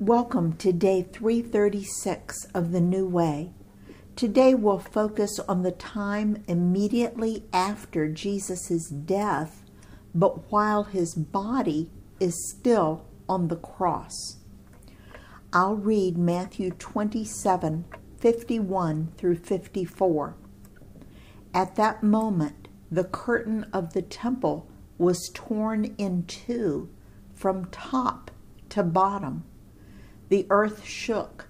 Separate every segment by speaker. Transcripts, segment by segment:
Speaker 1: Welcome to day 336 of the New Way. Today we'll focus on the time immediately after Jesus' death, but while his body is still on the cross. I'll read Matthew 27 51 through 54. At that moment, the curtain of the temple was torn in two from top to bottom the earth shook,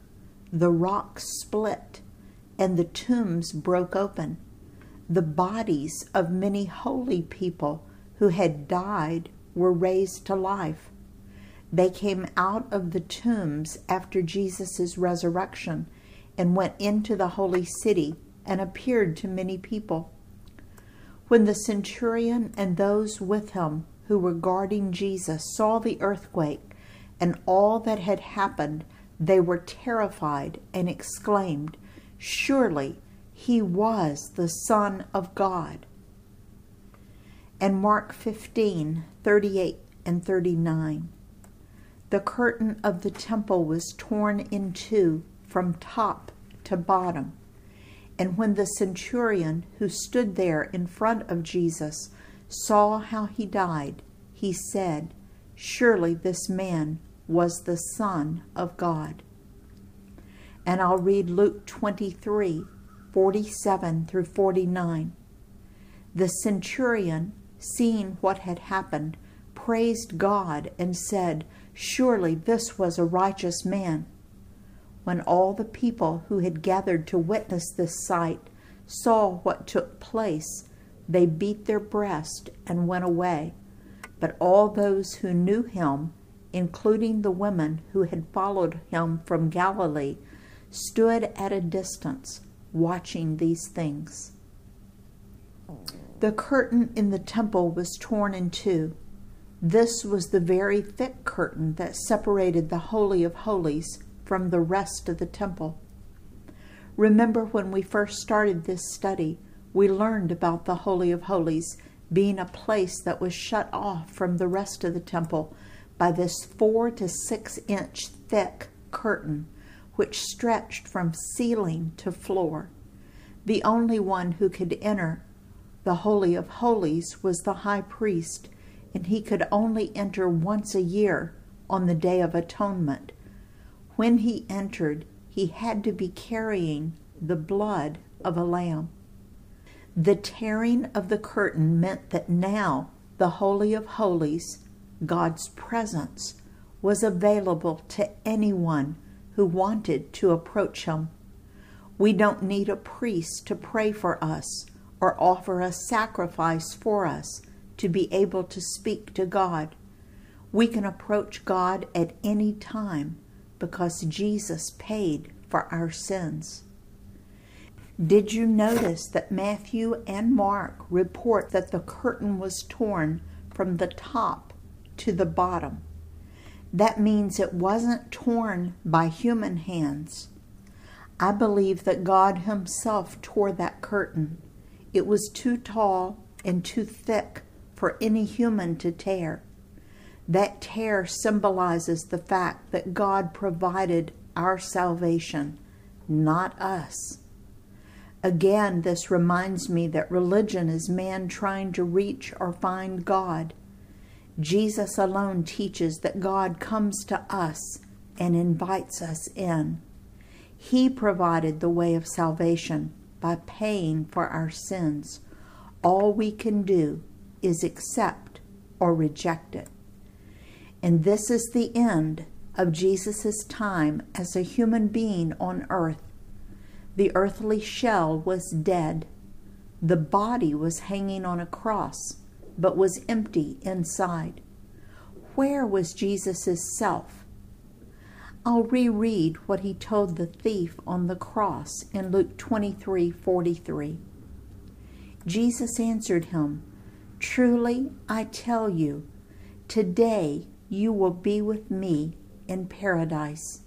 Speaker 1: the rocks split, and the tombs broke open. The bodies of many holy people who had died were raised to life. They came out of the tombs after Jesus' resurrection and went into the holy city and appeared to many people. When the centurion and those with him who were guarding Jesus saw the earthquake and all that had happened, they were terrified and exclaimed, Surely he was the Son of God. And Mark 15 38 and 39. The curtain of the temple was torn in two from top to bottom. And when the centurion who stood there in front of Jesus saw how he died, he said, Surely this man was the Son of God. And I'll read Luke 23 47 through 49. The centurion, seeing what had happened, praised God and said, Surely this was a righteous man. When all the people who had gathered to witness this sight saw what took place, they beat their breast and went away. But all those who knew him including the women who had followed him from Galilee, stood at a distance watching these things. The curtain in the temple was torn in two. This was the very thick curtain that separated the Holy of Holies from the rest of the temple. Remember when we first started this study, we learned about the Holy of Holies being a place that was shut off from the rest of the temple by this four to six inch thick curtain which stretched from ceiling to floor. The only one who could enter the Holy of Holies was the high priest, and he could only enter once a year on the Day of Atonement. When he entered, he had to be carrying the blood of a lamb. The tearing of the curtain meant that now the Holy of Holies God's presence was available to anyone who wanted to approach Him. We don't need a priest to pray for us or offer a sacrifice for us to be able to speak to God. We can approach God at any time because Jesus paid for our sins. Did you notice that Matthew and Mark report that the curtain was torn from the top to the bottom. That means it wasn't torn by human hands. I believe that God Himself tore that curtain. It was too tall and too thick for any human to tear. That tear symbolizes the fact that God provided our salvation, not us. Again, this reminds me that religion is man trying to reach or find God. Jesus alone teaches that God comes to us and invites us in. He provided the way of salvation by paying for our sins. All we can do is accept or reject it. And this is the end of Jesus' time as a human being on earth. The earthly shell was dead. The body was hanging on a cross but was empty inside. Where was Jesus' self? I'll reread what he told the thief on the cross in Luke 23 43. Jesus answered him, Truly I tell you, today you will be with me in paradise.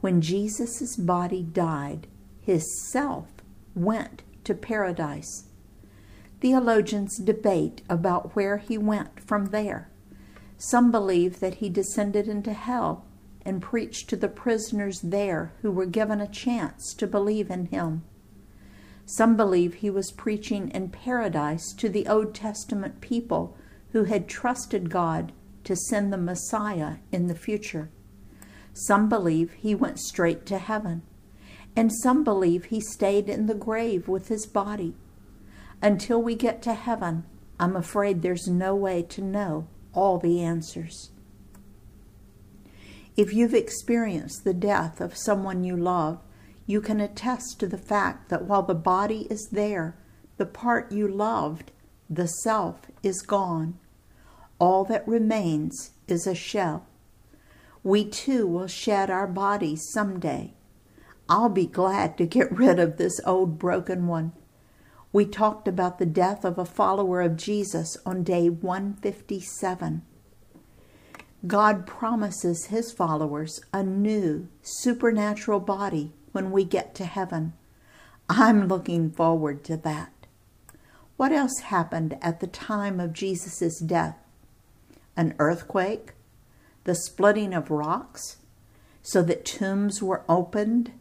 Speaker 1: When Jesus' body died, his self went to paradise. Theologians debate about where he went from there. Some believe that he descended into hell and preached to the prisoners there who were given a chance to believe in him. Some believe he was preaching in paradise to the Old Testament people who had trusted God to send the Messiah in the future. Some believe he went straight to heaven, and some believe he stayed in the grave with his body. Until we get to heaven, I'm afraid there's no way to know all the answers. If you've experienced the death of someone you love, you can attest to the fact that while the body is there, the part you loved, the self, is gone. All that remains is a shell. We too will shed our bodies someday. I'll be glad to get rid of this old broken one. We talked about the death of a follower of Jesus on day 157. God promises his followers a new supernatural body when we get to heaven. I'm looking forward to that. What else happened at the time of Jesus' death? An earthquake? The splitting of rocks? So that tombs were opened?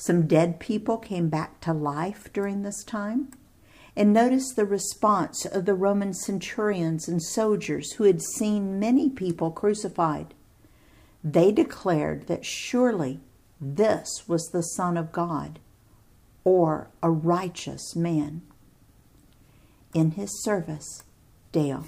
Speaker 1: Some dead people came back to life during this time? And notice the response of the Roman centurions and soldiers who had seen many people crucified. They declared that surely this was the Son of God or a righteous man. In his service, Dale.